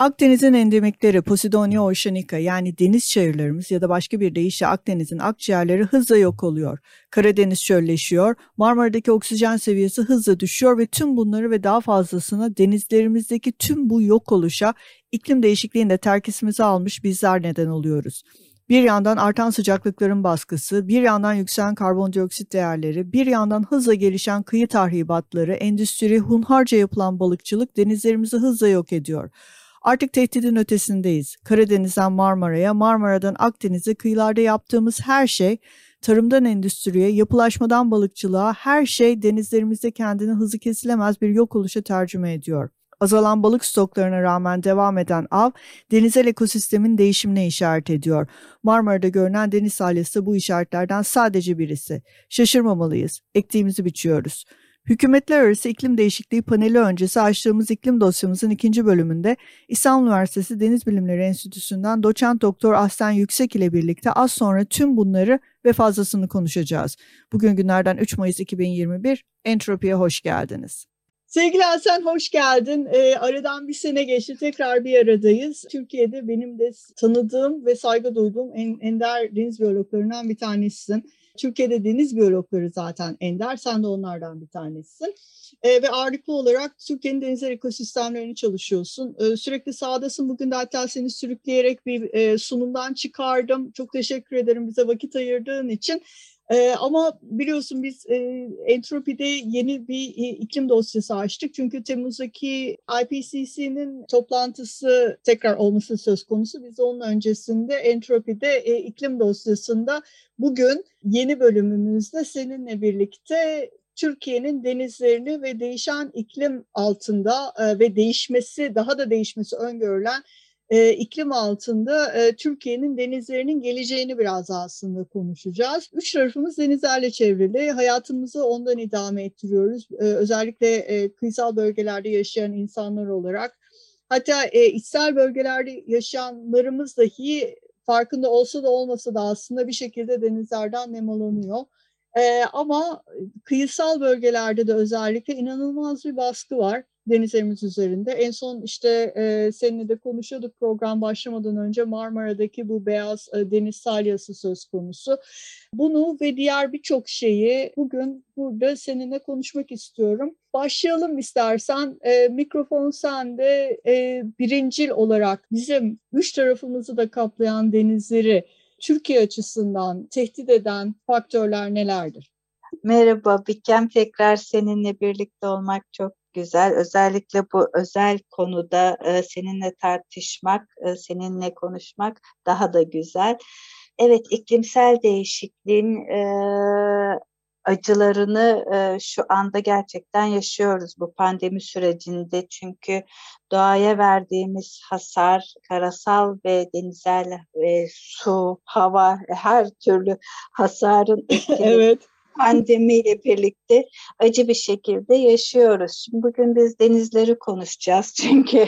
Akdeniz'in endemikleri Posidonia oceanica yani deniz çayırlarımız ya da başka bir deyişle Akdeniz'in akciğerleri hızla yok oluyor. Karadeniz çölleşiyor, Marmara'daki oksijen seviyesi hızla düşüyor ve tüm bunları ve daha fazlasını denizlerimizdeki tüm bu yok oluşa iklim değişikliğinde terkisimizi almış bizler neden oluyoruz. Bir yandan artan sıcaklıkların baskısı, bir yandan yükselen karbondioksit değerleri, bir yandan hızla gelişen kıyı tahribatları, endüstri, hunharca yapılan balıkçılık denizlerimizi hızla yok ediyor. Artık tehdidin ötesindeyiz. Karadeniz'den Marmara'ya, Marmara'dan Akdeniz'e kıyılarda yaptığımız her şey, tarımdan endüstriye, yapılaşmadan balıkçılığa her şey denizlerimizde kendini hızı kesilemez bir yok oluşa tercüme ediyor. Azalan balık stoklarına rağmen devam eden av, denizel ekosistemin değişimine işaret ediyor. Marmara'da görünen deniz salyası bu işaretlerden sadece birisi. Şaşırmamalıyız. Ektiğimizi biçiyoruz. Hükümetler Arası İklim Değişikliği paneli öncesi açtığımız iklim dosyamızın ikinci bölümünde İstanbul Üniversitesi Deniz Bilimleri Enstitüsü'nden doçent doktor Aslen Yüksek ile birlikte az sonra tüm bunları ve fazlasını konuşacağız. Bugün günlerden 3 Mayıs 2021, Entropi'ye hoş geldiniz. Sevgili Hasan hoş geldin. E, aradan bir sene geçti. Tekrar bir aradayız. Türkiye'de benim de tanıdığım ve saygı duyduğum en, ender deniz biyologlarından bir tanesisin. Türkiye'de deniz biyologları zaten ender. Sen de onlardan bir tanesisin. E, ve ağırlıklı olarak Türkiye'nin denizler ekosistemlerini çalışıyorsun. E, sürekli sahadasın. Bugün de seni sürükleyerek bir e, sunumdan çıkardım. Çok teşekkür ederim bize vakit ayırdığın için. Ee, ama biliyorsun biz e, Entropi'de yeni bir e, iklim dosyası açtık. Çünkü Temmuz'daki IPCC'nin toplantısı tekrar olması söz konusu. Biz onun öncesinde Entropi'de e, iklim dosyasında bugün yeni bölümümüzde seninle birlikte Türkiye'nin denizlerini ve değişen iklim altında e, ve değişmesi, daha da değişmesi öngörülen e, iklim altında e, Türkiye'nin denizlerinin geleceğini biraz aslında konuşacağız. Üç tarafımız denizlerle çevrili. Hayatımızı ondan idame ettiriyoruz. E, özellikle e, kıyısal bölgelerde yaşayan insanlar olarak. Hatta e, içsel bölgelerde yaşayanlarımız dahi farkında olsa da olmasa da aslında bir şekilde denizlerden nemalanıyor. E, ama kıyısal bölgelerde de özellikle inanılmaz bir baskı var denizlerimiz üzerinde. En son işte e, seninle de konuşuyorduk program başlamadan önce Marmara'daki bu beyaz e, deniz salyası söz konusu. Bunu ve diğer birçok şeyi bugün burada seninle konuşmak istiyorum. Başlayalım istersen. E, mikrofon sende e, birincil olarak bizim üç tarafımızı da kaplayan denizleri Türkiye açısından tehdit eden faktörler nelerdir? Merhaba Bikem tekrar seninle birlikte olmak çok güzel. Özellikle bu özel konuda e, seninle tartışmak, e, seninle konuşmak daha da güzel. Evet iklimsel değişikliğin e, acılarını e, şu anda gerçekten yaşıyoruz bu pandemi sürecinde. Çünkü doğaya verdiğimiz hasar, karasal ve denizel e, su, hava, her türlü hasarın evet pandemiyle birlikte acı bir şekilde yaşıyoruz. Şimdi bugün biz denizleri konuşacağız çünkü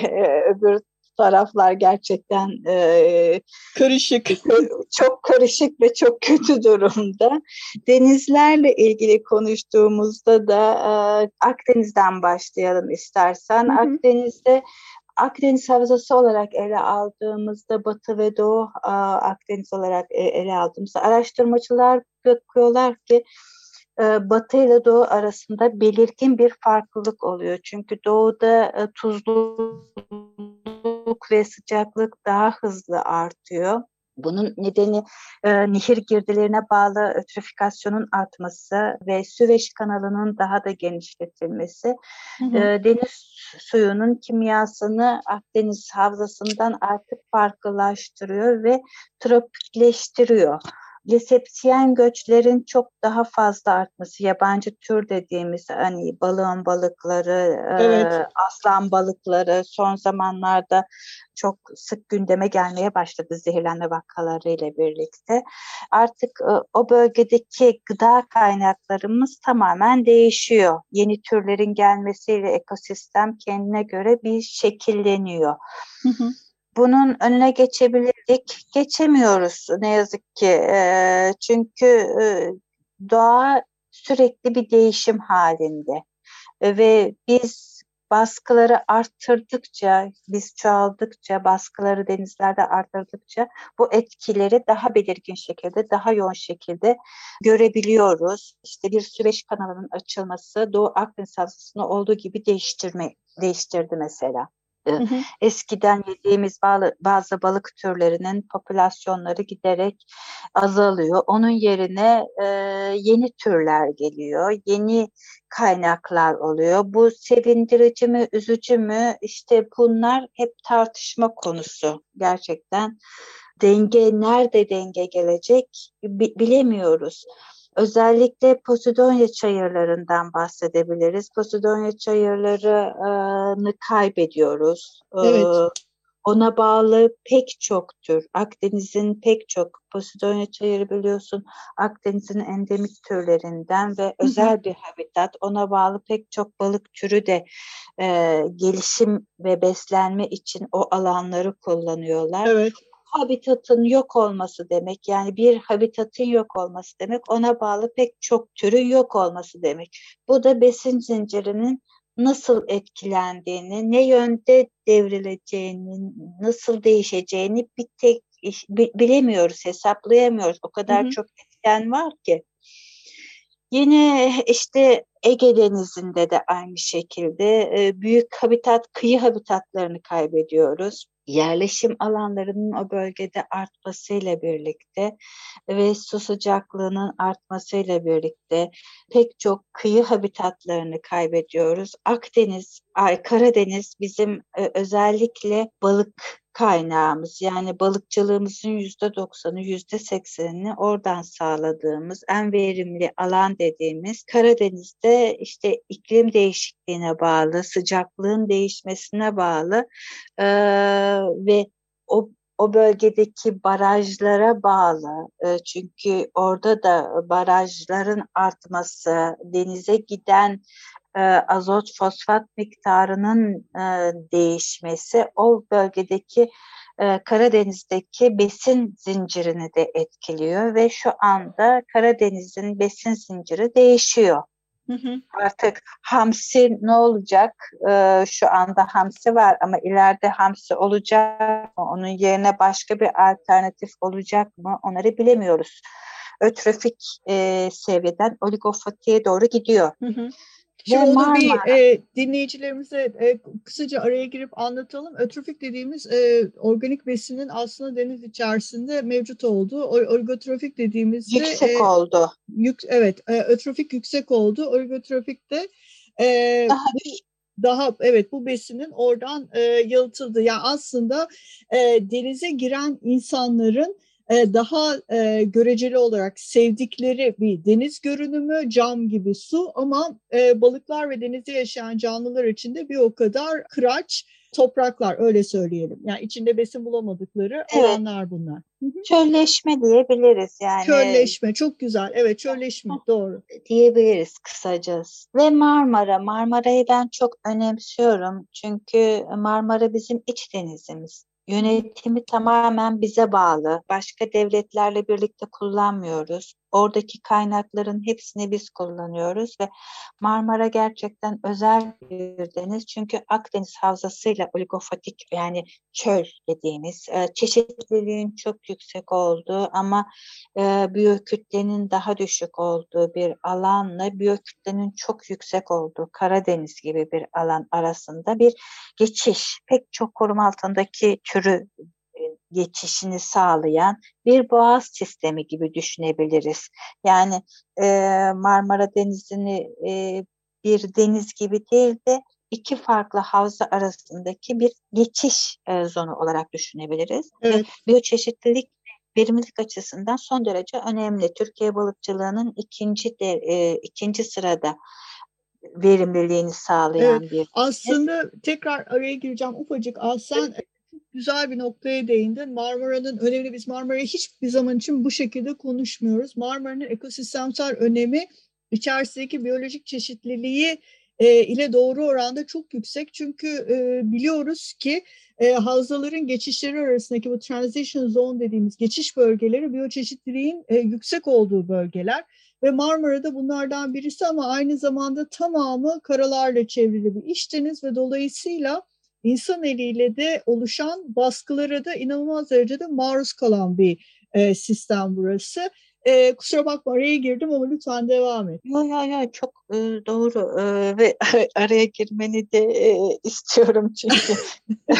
öbür taraflar gerçekten e, karışık. Çok karışık ve çok kötü durumda. Denizlerle ilgili konuştuğumuzda da e, Akdeniz'den başlayalım istersen. Hı hı. Akdeniz'de Akdeniz Havzası olarak ele aldığımızda Batı ve Doğu Akdeniz olarak e, ele aldığımızda araştırmacılar bakıyorlar ki Batı ile Doğu arasında belirgin bir farklılık oluyor. Çünkü Doğu'da e, tuzluluk ve sıcaklık daha hızlı artıyor. Bunun nedeni e, nehir girdilerine bağlı ötrifikasyonun artması ve Süveyş kanalının daha da genişletilmesi. Hı hı. E, deniz suyunun kimyasını Akdeniz havzasından artık farklılaştırıyor ve tropikleştiriyor. Lisepsiyen göçlerin çok daha fazla artması, yabancı tür dediğimiz hani balığın balıkları, evet. e, aslan balıkları son zamanlarda çok sık gündeme gelmeye başladı zehirlenme vakaları ile birlikte. Artık e, o bölgedeki gıda kaynaklarımız tamamen değişiyor. Yeni türlerin gelmesiyle ekosistem kendine göre bir şekilleniyor. Hı hı bunun önüne geçebilirdik. Geçemiyoruz ne yazık ki. E, çünkü e, doğa sürekli bir değişim halinde. E, ve biz baskıları arttırdıkça, biz çoğaldıkça, baskıları denizlerde arttırdıkça bu etkileri daha belirgin şekilde, daha yoğun şekilde görebiliyoruz. İşte bir Süveyş kanalının açılması Doğu Akdeniz havzasını olduğu gibi değiştirme, değiştirdi mesela. Hı hı. Eskiden yediğimiz bazı balık türlerinin popülasyonları giderek azalıyor. Onun yerine e, yeni türler geliyor, yeni kaynaklar oluyor. Bu sevindirici mi, üzücü mü? İşte bunlar hep tartışma konusu gerçekten. Denge nerede denge gelecek bilemiyoruz. Özellikle Posidonya çayırlarından bahsedebiliriz. Posidonya çayırlarını kaybediyoruz. Evet. Ona bağlı pek çok tür, Akdeniz'in pek çok, Posidonya çayırı biliyorsun Akdeniz'in endemik türlerinden ve özel bir habitat. Ona bağlı pek çok balık türü de e, gelişim ve beslenme için o alanları kullanıyorlar. Evet habitatın yok olması demek. Yani bir habitatın yok olması demek. Ona bağlı pek çok türün yok olması demek. Bu da besin zincirinin nasıl etkilendiğini, ne yönde devrileceğini, nasıl değişeceğini bir tek bilemiyoruz, hesaplayamıyoruz. O kadar hı hı. çok etken var ki. Yine işte Ege Denizi'nde de aynı şekilde büyük habitat, kıyı habitatlarını kaybediyoruz yerleşim alanlarının o bölgede artmasıyla birlikte ve su sıcaklığının artmasıyla birlikte pek çok kıyı habitatlarını kaybediyoruz. Akdeniz, Karadeniz bizim e, özellikle balık kaynağımız yani balıkçılığımızın yüzde doksanı yüzde seksenini oradan sağladığımız en verimli alan dediğimiz Karadeniz'de işte iklim değişikliğine bağlı sıcaklığın değişmesine bağlı e, ve o o bölgedeki barajlara bağlı. Çünkü orada da barajların artması denize giden e, azot fosfat miktarının e, değişmesi o bölgedeki e, Karadeniz'deki besin zincirini de etkiliyor ve şu anda Karadeniz'in besin zinciri değişiyor. Hı hı. Artık hamsi ne olacak? Ee, şu anda hamsi var ama ileride hamsi olacak mı? Onun yerine başka bir alternatif olacak mı? Onları bilemiyoruz. Ötrofik e, seviyeden oligofatiye doğru gidiyor. Hı hı. Şimdi onu bir e, dinleyicilerimize e, kısaca araya girip anlatalım. Ötrofik dediğimiz e, organik besinin aslında deniz içerisinde mevcut olduğu, oligotrofik dediğimizde yüksek e, oldu. Yük, evet, e, ötrofik yüksek oldu. Oligotrofik de e, daha bu, daha evet bu besinin oradan e, yalıtıldı. Yani aslında e, denize giren insanların daha e, göreceli olarak sevdikleri bir deniz görünümü, cam gibi su ama e, balıklar ve denizde yaşayan canlılar için de bir o kadar kıraç topraklar öyle söyleyelim. Yani içinde besin bulamadıkları evet. alanlar bunlar. Çölleşme diyebiliriz yani. Çölleşme çok güzel. Evet çölleşme doğru. Diyebiliriz kısacası. Ve Marmara. Marmara'yı ben çok önemsiyorum. Çünkü Marmara bizim iç denizimiz. Yönetimi tamamen bize bağlı. Başka devletlerle birlikte kullanmıyoruz. Oradaki kaynakların hepsini biz kullanıyoruz ve Marmara gerçekten özel bir deniz. Çünkü Akdeniz havzasıyla oligofatik yani çöl dediğimiz e, çeşitliliğin çok yüksek olduğu ama e, biyokütlenin daha düşük olduğu bir alanla biyokütlenin çok yüksek olduğu Karadeniz gibi bir alan arasında bir geçiş. Pek çok koruma altındaki türü geçişini sağlayan bir boğaz sistemi gibi düşünebiliriz. Yani e, Marmara Denizi'ni e, bir deniz gibi değil de iki farklı havza arasındaki bir geçiş e, zonu olarak düşünebiliriz. Evet. Biyoçeşitlilik verimlilik açısından son derece önemli. Türkiye balıkçılığının ikinci de, e, ikinci sırada verimliliğini sağlayan evet, bir. Aslında tekrar araya gireceğim ufacık. Sen güzel bir noktaya değindin. Marmara'nın önemli biz Marmara'yı hiçbir zaman için bu şekilde konuşmuyoruz. Marmara'nın ekosistemsel önemi içerisindeki biyolojik çeşitliliği e, ile doğru oranda çok yüksek. Çünkü e, biliyoruz ki e, havzaların geçişleri arasındaki bu transition zone dediğimiz geçiş bölgeleri biyoçeşitliliğin e, yüksek olduğu bölgeler. Ve Marmara'da bunlardan birisi ama aynı zamanda tamamı karalarla çevrili bir iç deniz ve dolayısıyla insan eliyle de oluşan baskılara da inanılmaz derecede maruz kalan bir e, sistem burası. E, kusura bakma araya girdim ama lütfen devam et. Yok yok yok çok e, doğru e, ve araya girmeni de e, istiyorum çünkü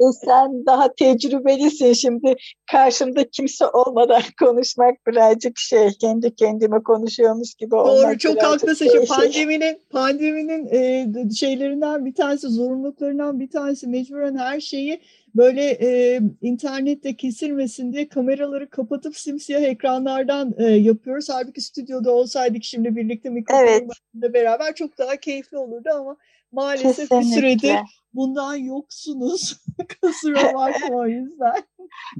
e, sen daha tecrübelisin şimdi karşımda kimse olmadan konuşmak birazcık şey kendi kendime konuşuyormuş gibi olmak. Doğru çok haklısın. Şey. Pandeminin pandeminin e, şeylerinden bir tanesi zorunluluklarından bir tanesi mecburen her şeyi böyle e, internette kesilmesin diye kameraları kapatıp simsiyah ekranlardan e, yapıyoruz. Halbuki stüdyoda olsaydık şimdi birlikte mikrofonla evet. beraber çok daha keyifli olurdu ama maalesef Kesinlikle. bir süredir bundan yoksunuz. Kusura bakma o yüzden.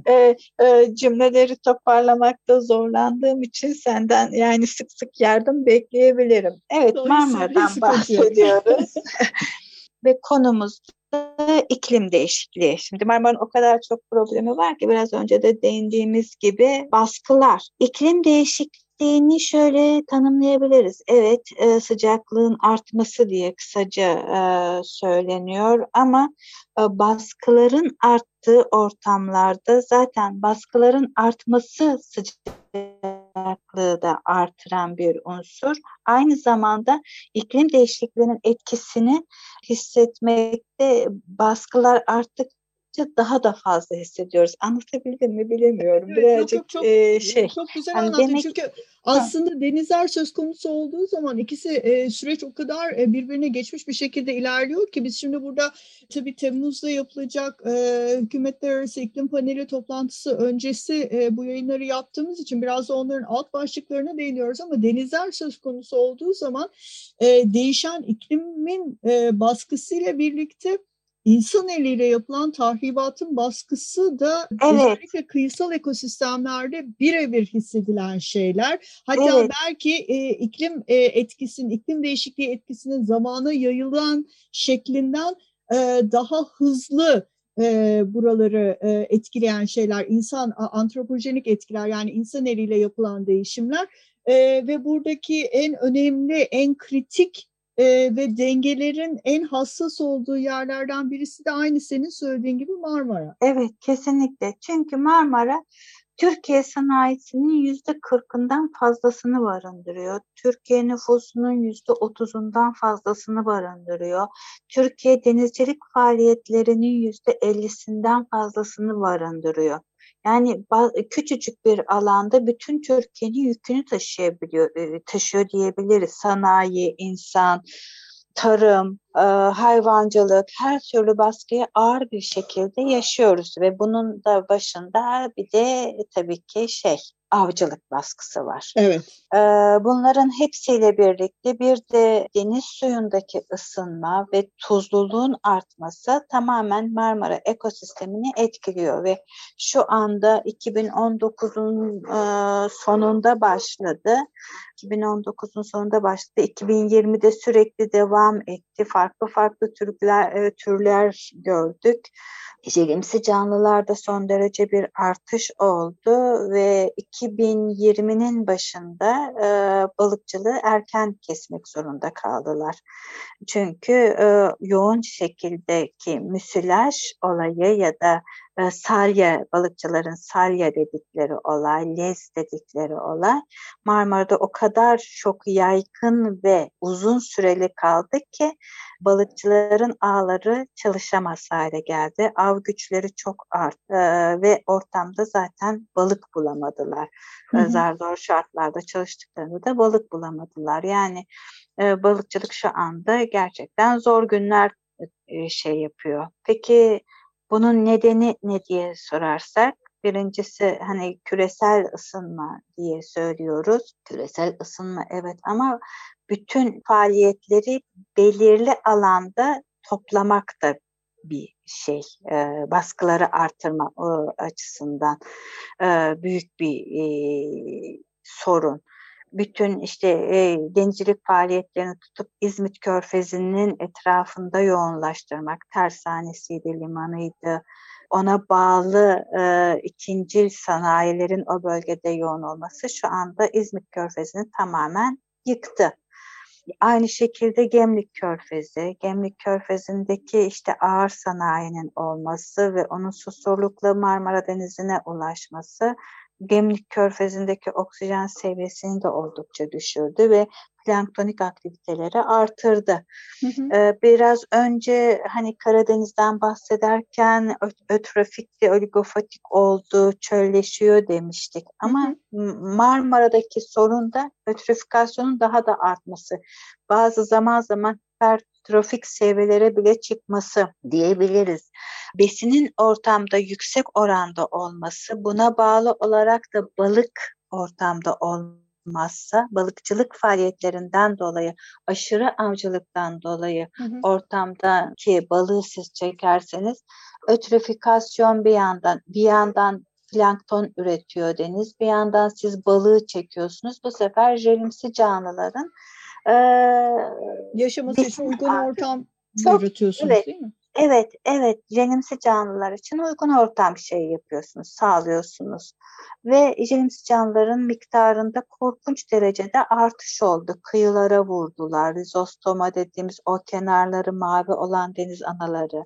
E, e, cümleleri toparlamakta zorlandığım için senden yani sık sık yardım bekleyebilirim. Evet Marmara'dan bahsediyoruz. Ve konumuz iklim değişikliği. Şimdi Marmara'nın o kadar çok problemi var ki biraz önce de değindiğimiz gibi baskılar. İklim değişikliğini şöyle tanımlayabiliriz. Evet e, sıcaklığın artması diye kısaca e, söyleniyor ama e, baskıların arttığı ortamlarda zaten baskıların artması sıcaklığı da artıran bir unsur. Aynı zamanda iklim değişikliğinin etkisini hissetmekte baskılar arttık daha da fazla hissediyoruz. Anlatabildim mi bilemiyorum. Evet, Birazcık yok, çok, e, şey. Çok güzel hani anlattın. Demek, Çünkü aslında ha. denizler söz konusu olduğu zaman ikisi e, süreç o kadar e, birbirine geçmiş bir şekilde ilerliyor ki biz şimdi burada tabii Temmuz'da yapılacak e, hükümetler arası iklim paneli toplantısı öncesi e, bu yayınları yaptığımız için biraz da onların alt başlıklarına değiniyoruz ama denizler söz konusu olduğu zaman e, değişen iklimin e, baskısıyla birlikte İnsan eliyle yapılan tahribatın baskısı da evet. özellikle kıyısal ekosistemlerde birebir hissedilen şeyler. Hatta evet. belki e, iklim e, etkisinin, iklim değişikliği etkisinin zamana yayılan şeklinden e, daha hızlı e, buraları e, etkileyen şeyler, insan antropojenik etkiler yani insan eliyle yapılan değişimler e, ve buradaki en önemli, en kritik e, ve dengelerin en hassas olduğu yerlerden birisi de aynı senin söylediğin gibi Marmara. Evet kesinlikle çünkü Marmara Türkiye sanayisinin yüzde kırkından fazlasını barındırıyor. Türkiye nüfusunun yüzde otuzundan fazlasını barındırıyor. Türkiye denizcilik faaliyetlerinin yüzde ellisinden fazlasını barındırıyor. Yani küçücük bir alanda bütün Türkiye'nin yükünü taşıyabiliyor, taşıyor diyebiliriz. Sanayi, insan, tarım, hayvancılık her türlü baskıya ağır bir şekilde yaşıyoruz ve bunun da başında bir de tabii ki şey avcılık baskısı var. Evet. bunların hepsiyle birlikte bir de deniz suyundaki ısınma ve tuzluluğun artması tamamen Marmara ekosistemini etkiliyor ve şu anda 2019'un sonunda başladı. 2019'un sonunda başladı. 2020'de sürekli devam etti. Farklı farklı türler, türler gördük. Jelimsi canlılarda son derece bir artış oldu ve 2020'nin başında e, balıkçılığı erken kesmek zorunda kaldılar. Çünkü e, yoğun şekildeki müsilaj olayı ya da e, salya, balıkçıların salya dedikleri olay, lez dedikleri olay Marmara'da o kadar çok yaygın ve uzun süreli kaldı ki balıkçıların ağları çalışamaz hale geldi. Av güçleri çok arttı e, ve ortamda zaten balık bulamadılar. Hı hı. Zar zor şartlarda çalıştıklarında da balık bulamadılar. Yani e, balıkçılık şu anda gerçekten zor günler şey yapıyor. Peki bunun nedeni ne diye sorarsak Birincisi hani küresel ısınma diye söylüyoruz. Küresel ısınma evet ama bütün faaliyetleri belirli alanda toplamak da bir şey e, baskıları artırma e, açısından e, büyük bir e, sorun bütün işte e, denizcilik faaliyetlerini tutup İzmit Körfezi'nin etrafında yoğunlaştırmak, tersanesiydi, limanıydı, ona bağlı e, ikincil sanayilerin o bölgede yoğun olması şu anda İzmit Körfezi'ni tamamen yıktı. Aynı şekilde Gemlik Körfezi, Gemlik Körfezi'ndeki işte ağır sanayinin olması ve onun susurlukla Marmara Denizi'ne ulaşması Gemlik Körfezi'ndeki oksijen seviyesini de oldukça düşürdü ve planktonik aktiviteleri artırdı. Hı hı. Ee, biraz önce hani Karadeniz'den bahsederken ötrofikli oligofatik oldu, çölleşiyor demiştik. Ama hı hı. Marmara'daki sorun da ötrofikasyonun daha da artması. Bazı zaman zaman hipertrofik seviyelere bile çıkması diyebiliriz. Besinin ortamda yüksek oranda olması, buna bağlı olarak da balık ortamda olması olmazsa balıkçılık faaliyetlerinden dolayı, aşırı avcılıktan dolayı hı hı. ortamdaki balığı siz çekerseniz ötrifikasyon bir yandan, bir yandan plankton üretiyor deniz, bir yandan siz balığı çekiyorsunuz. Bu sefer jelimsi canlıların e, yaşaması için uygun ortam çok, yaratıyorsunuz evet, değil mi? Evet, evet. Jelimsi canlılar için uygun ortam şey yapıyorsunuz, sağlıyorsunuz. Ve jelimsi canlıların miktarında korkunç derecede artış oldu. Kıyılara vurdular. Rizostoma dediğimiz o kenarları mavi olan deniz anaları.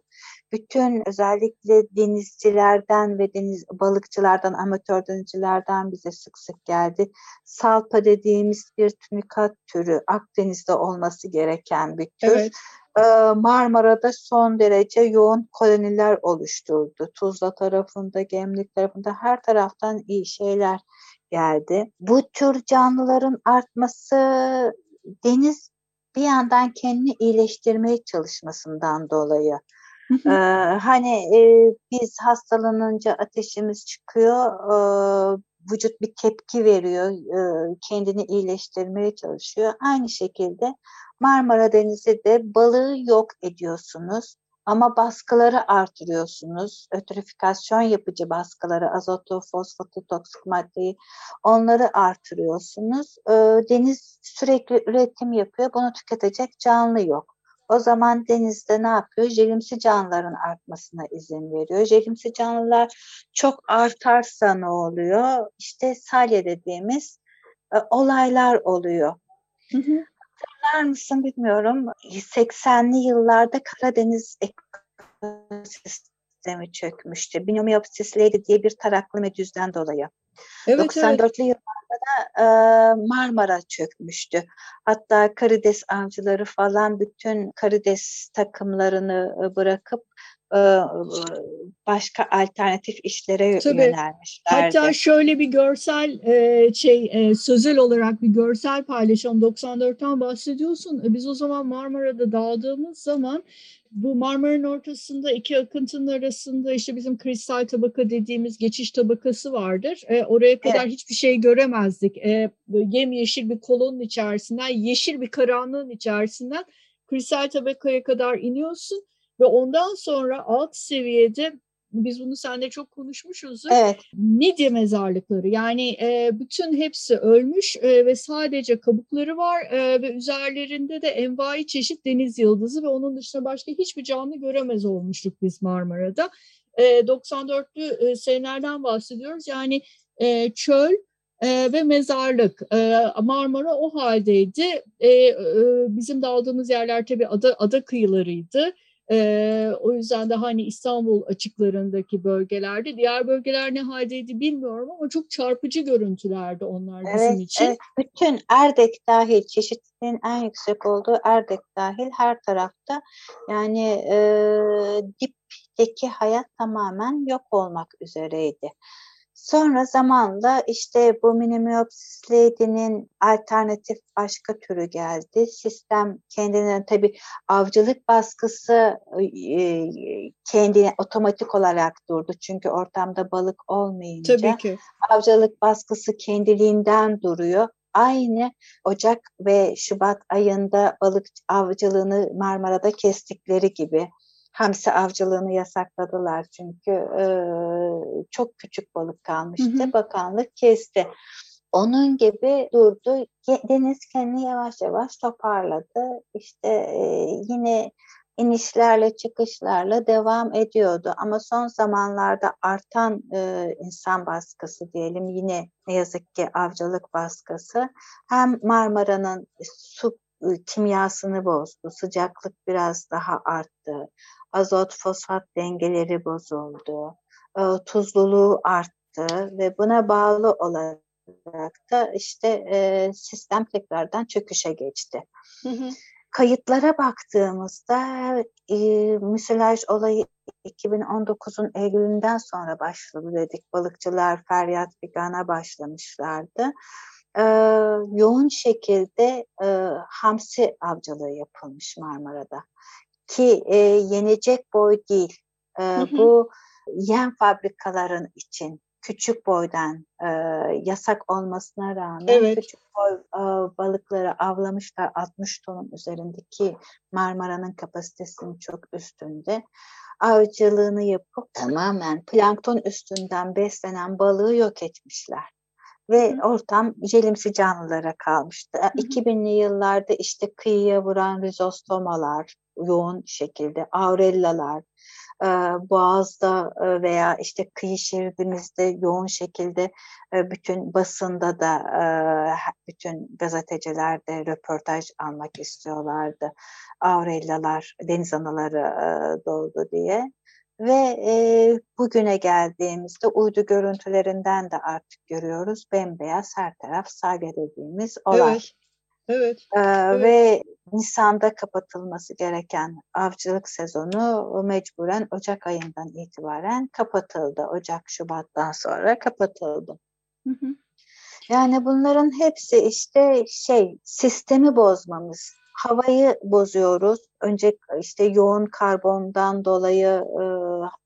Bütün özellikle denizcilerden ve deniz balıkçılardan, amatör denizcilerden bize sık sık geldi. Salpa dediğimiz bir tunikat türü Akdeniz'de olması gereken bir tür. Evet Marmara'da son derece yoğun koloniler oluşturdu. Tuzla tarafında, Gemlik tarafında her taraftan iyi şeyler geldi. Bu tür canlıların artması deniz bir yandan kendini iyileştirmeye çalışmasından dolayı. Ee, hani e, biz hastalanınca ateşimiz çıkıyor, e, vücut bir tepki veriyor, e, kendini iyileştirmeye çalışıyor. Aynı şekilde Marmara Denizi de balığı yok ediyorsunuz ama baskıları artırıyorsunuz. Ötrifikasyon yapıcı baskıları, azotu, fosfatu, toksik maddeyi onları artırıyorsunuz. Deniz sürekli üretim yapıyor. Bunu tüketecek canlı yok. O zaman denizde ne yapıyor? Jelimsi canlıların artmasına izin veriyor. Jelimsi canlılar çok artarsa ne oluyor? İşte salya dediğimiz e, olaylar oluyor. Hı hı hatırlar mısın bilmiyorum. 80'li yıllarda Karadeniz ekosistemi çökmüştü. Binomiopsis lady diye bir taraklı medüzden dolayı. Evet, 94'lü evet. yıllarda da e, Marmara çökmüştü. Hatta karides avcıları falan bütün karides takımlarını bırakıp başka alternatif işlere Tabii. yönelmişlerdi. Hatta şöyle bir görsel e, şey e, sözel olarak bir görsel paylaşalım. 94'ten bahsediyorsun. Biz o zaman Marmara'da dağıldığımız zaman bu Marmara'nın ortasında iki akıntının arasında işte bizim kristal tabaka dediğimiz geçiş tabakası vardır. E, oraya kadar evet. hiçbir şey göremezdik. E, yeşil bir kolonun içerisinden, yeşil bir karanlığın içerisinden kristal tabakaya kadar iniyorsun ve ondan sonra alt seviyede biz bunu seninle çok konuşmuşuz. Evet. Midye mezarlıkları yani e, bütün hepsi ölmüş e, ve sadece kabukları var e, ve üzerlerinde de envai çeşit deniz yıldızı ve onun dışında başka hiçbir canlı göremez olmuştuk biz Marmara'da. E, 94'lü e, senelerden bahsediyoruz yani e, çöl e, ve mezarlık. E, Marmara o haldeydi. E, e, bizim daldığımız yerler tabii ada, ada kıyılarıydı. Ee, o yüzden de hani İstanbul açıklarındaki bölgelerde diğer bölgeler ne haldeydi bilmiyorum ama çok çarpıcı görüntülerdi onlar evet, bizim için. Evet, bütün Erdek dahil çeşitliliğin en yüksek olduğu Erdek dahil her tarafta yani e, dipteki hayat tamamen yok olmak üzereydi. Sonra zamanla işte bu Minimiopsis leydinin alternatif başka türü geldi. Sistem kendine tabii avcılık baskısı e, kendine otomatik olarak durdu. Çünkü ortamda balık olmayınca tabii ki. avcılık baskısı kendiliğinden duruyor aynı Ocak ve Şubat ayında balık avcılığını Marmara'da kestikleri gibi hamsi avcılığını yasakladılar çünkü e, çok küçük balık kalmıştı. Hı hı. Bakanlık kesti. Onun gibi durdu. Deniz kendini yavaş yavaş toparladı. İşte e, yine inişlerle çıkışlarla devam ediyordu. Ama son zamanlarda artan e, insan baskısı diyelim yine ne yazık ki avcılık baskısı hem Marmara'nın su kimyasını bozdu, sıcaklık biraz daha arttı, azot fosfat dengeleri bozuldu, e, tuzluluğu arttı ve buna bağlı olarak da işte e, sistem tekrardan çöküşe geçti. Hı hı. Kayıtlara baktığımızda e, müsilaj olayı 2019'un Eylül'ünden sonra başladı dedik. Balıkçılar feryat figana başlamışlardı. E, yoğun şekilde e, hamsi avcılığı yapılmış Marmara'da. Ki e, yenecek boy değil. E, hı hı. Bu yem fabrikaların için küçük boydan e, yasak olmasına rağmen evet. küçük boy e, balıkları avlamışlar 60 tonun üzerindeki Marmara'nın kapasitesinin çok üstünde avcılığını yapıp tamamen plankton üstünden beslenen balığı yok etmişler. Ve ortam jelimsi canlılara kalmıştı. Hı. 2000'li yıllarda işte kıyıya vuran rizostomalar yoğun şekilde, aurellalar, Boğaz'da veya işte kıyı şeridimizde yoğun şekilde bütün basında da bütün gazeteciler de röportaj almak istiyorlardı. Aurellalar, deniz anaları doğdu diye. Ve e, bugüne geldiğimizde uydu görüntülerinden de artık görüyoruz bembeyaz her taraf salya dediğimiz olay. Evet. Evet, ee, evet. Ve Nisan'da kapatılması gereken avcılık sezonu mecburen Ocak ayından itibaren kapatıldı. Ocak, Şubat'tan sonra kapatıldı. Hı hı. Yani bunların hepsi işte şey sistemi bozmamız, havayı bozuyoruz. Önce işte yoğun karbondan dolayı e,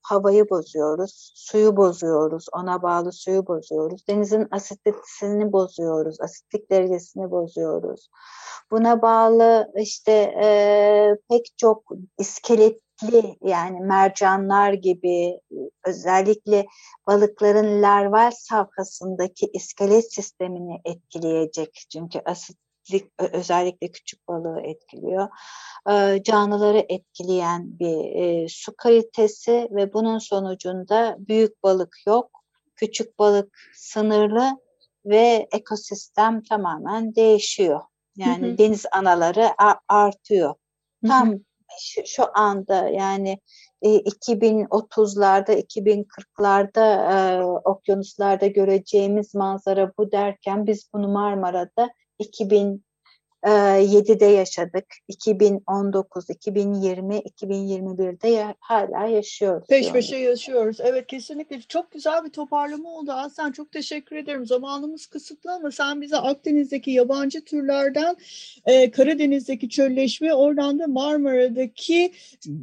havayı bozuyoruz, suyu bozuyoruz, ona bağlı suyu bozuyoruz. Denizin asitlisini bozuyoruz, asitlik derecesini bozuyoruz. Buna bağlı işte e, pek çok iskeletli yani mercanlar gibi özellikle balıkların larval safhasındaki iskelet sistemini etkileyecek. Çünkü asit özellikle küçük balığı etkiliyor. Canlıları etkileyen bir su kalitesi ve bunun sonucunda büyük balık yok, küçük balık sınırlı ve ekosistem tamamen değişiyor. Yani hı hı. deniz anaları artıyor. Tam hı hı. Şu, şu anda yani 2030'larda, 2040'larda e, okyanuslarda göreceğimiz manzara bu derken biz bunu Marmara'da 2000 2007'de yaşadık. 2019, 2020, 2021'de hala yaşıyoruz. Peş peşe yaşıyoruz. Evet kesinlikle. Çok güzel bir toparlama oldu Aslan. Çok teşekkür ederim. Zamanımız kısıtlı ama sen bize Akdeniz'deki yabancı türlerden e, Karadeniz'deki çölleşme oradan da Marmara'daki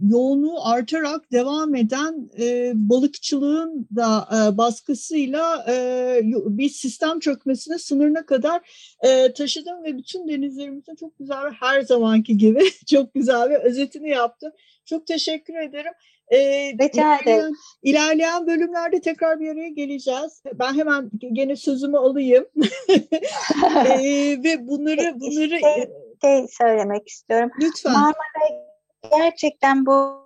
yoğunluğu artarak devam eden e, balıkçılığın da e, baskısıyla e, bir sistem çökmesine sınırına kadar e, taşıdım ve bütün denizlerimizde çok güzel her zamanki gibi çok güzel bir özetini yaptım. Çok teşekkür ederim. Ee, Rica ederim. İlerleyen bölümlerde tekrar bir araya geleceğiz. Ben hemen gene sözümü alayım. ee, ve bunları bunları şey, şey söylemek istiyorum. Lütfen. Marmara gerçekten bu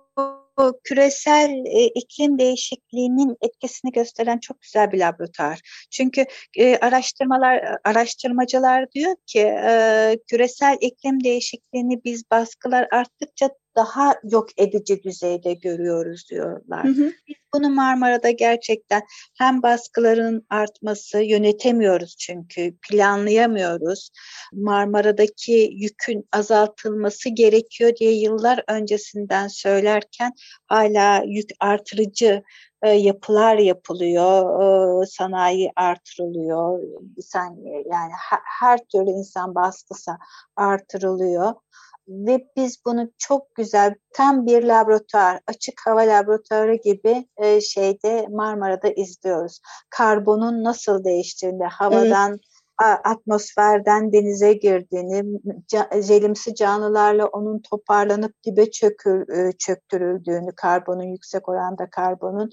küresel e, iklim değişikliğinin etkisini gösteren çok güzel bir laboratuvar. Çünkü e, araştırmalar araştırmacılar diyor ki e, küresel iklim değişikliğini biz baskılar arttıkça daha yok edici düzeyde görüyoruz diyorlar. Hı hı. Biz bunu Marmara'da gerçekten hem baskıların artması yönetemiyoruz çünkü planlayamıyoruz. Marmara'daki yükün azaltılması gerekiyor diye yıllar öncesinden söylerken hala yük artırıcı e, yapılar yapılıyor, e, sanayi artırılıyor, sen yani her, her türlü insan baskısı artırılıyor ve biz bunu çok güzel tam bir laboratuvar, açık hava laboratuvarı gibi e, şeyde Marmara'da izliyoruz. Karbonun nasıl değiştiğini, havadan evet atmosferden denize girdiğini, jelimsi canlılarla onun toparlanıp dibe çökür, e, çöktürüldüğünü, karbonun yüksek oranda karbonun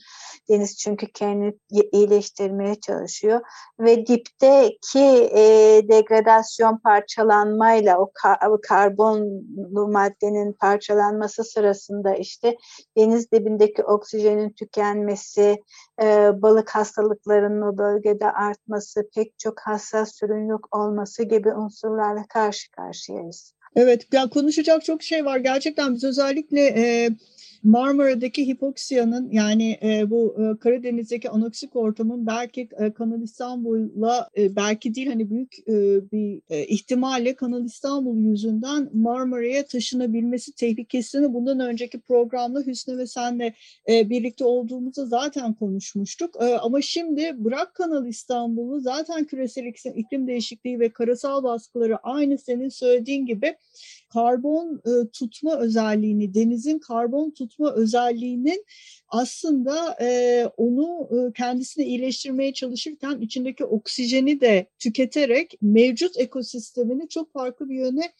deniz çünkü kendini iyileştirmeye çalışıyor ve dipteki e, degradasyon parçalanmayla o, kar, karbonlu maddenin parçalanması sırasında işte deniz dibindeki oksijenin tükenmesi, e, balık hastalıklarının o bölgede artması, pek çok hassas türün yok olması gibi unsurlarla karşı karşıyayız. Evet, ya konuşacak çok şey var. Gerçekten biz özellikle e, Marmara'daki hipoksiyanın yani e, bu e, Karadeniz'deki anoksik ortamın belki e, Kanal İstanbul'la e, belki değil hani büyük e, bir e, ihtimalle Kanal İstanbul yüzünden Marmara'ya taşınabilmesi tehlikesini bundan önceki programda Hüsnü ve senle e, birlikte olduğumuzda zaten konuşmuştuk. E, ama şimdi bırak Kanal İstanbul'u zaten küresel iklim değişikliği ve karasal baskıları aynı senin söylediğin gibi karbon e, tutma özelliğini, denizin karbon tutma özelliğinin aslında e, onu e, kendisini iyileştirmeye çalışırken içindeki oksijeni de tüketerek mevcut ekosistemini çok farklı bir yöne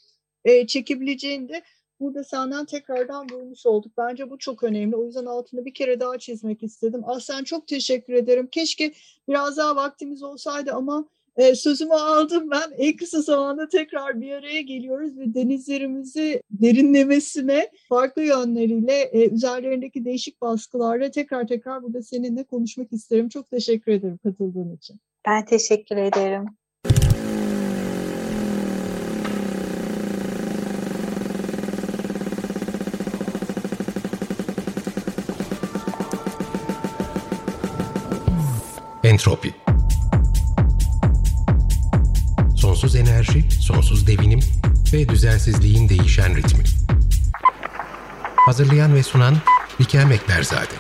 e, çekebileceğini burada senden tekrardan duymuş olduk. Bence bu çok önemli. O yüzden altını bir kere daha çizmek istedim. Aslen çok teşekkür ederim. Keşke biraz daha vaktimiz olsaydı ama e, sözümü aldım ben. En kısa zamanda tekrar bir araya geliyoruz ve denizlerimizi derinlemesine farklı yönleriyle e, üzerlerindeki değişik baskılarla tekrar tekrar burada seninle konuşmak isterim. Çok teşekkür ederim katıldığın için. Ben teşekkür ederim. Entropi sonsuz enerji, sonsuz devinim ve düzensizliğin değişen ritmi. Hazırlayan ve sunan Bikem Ekberzade.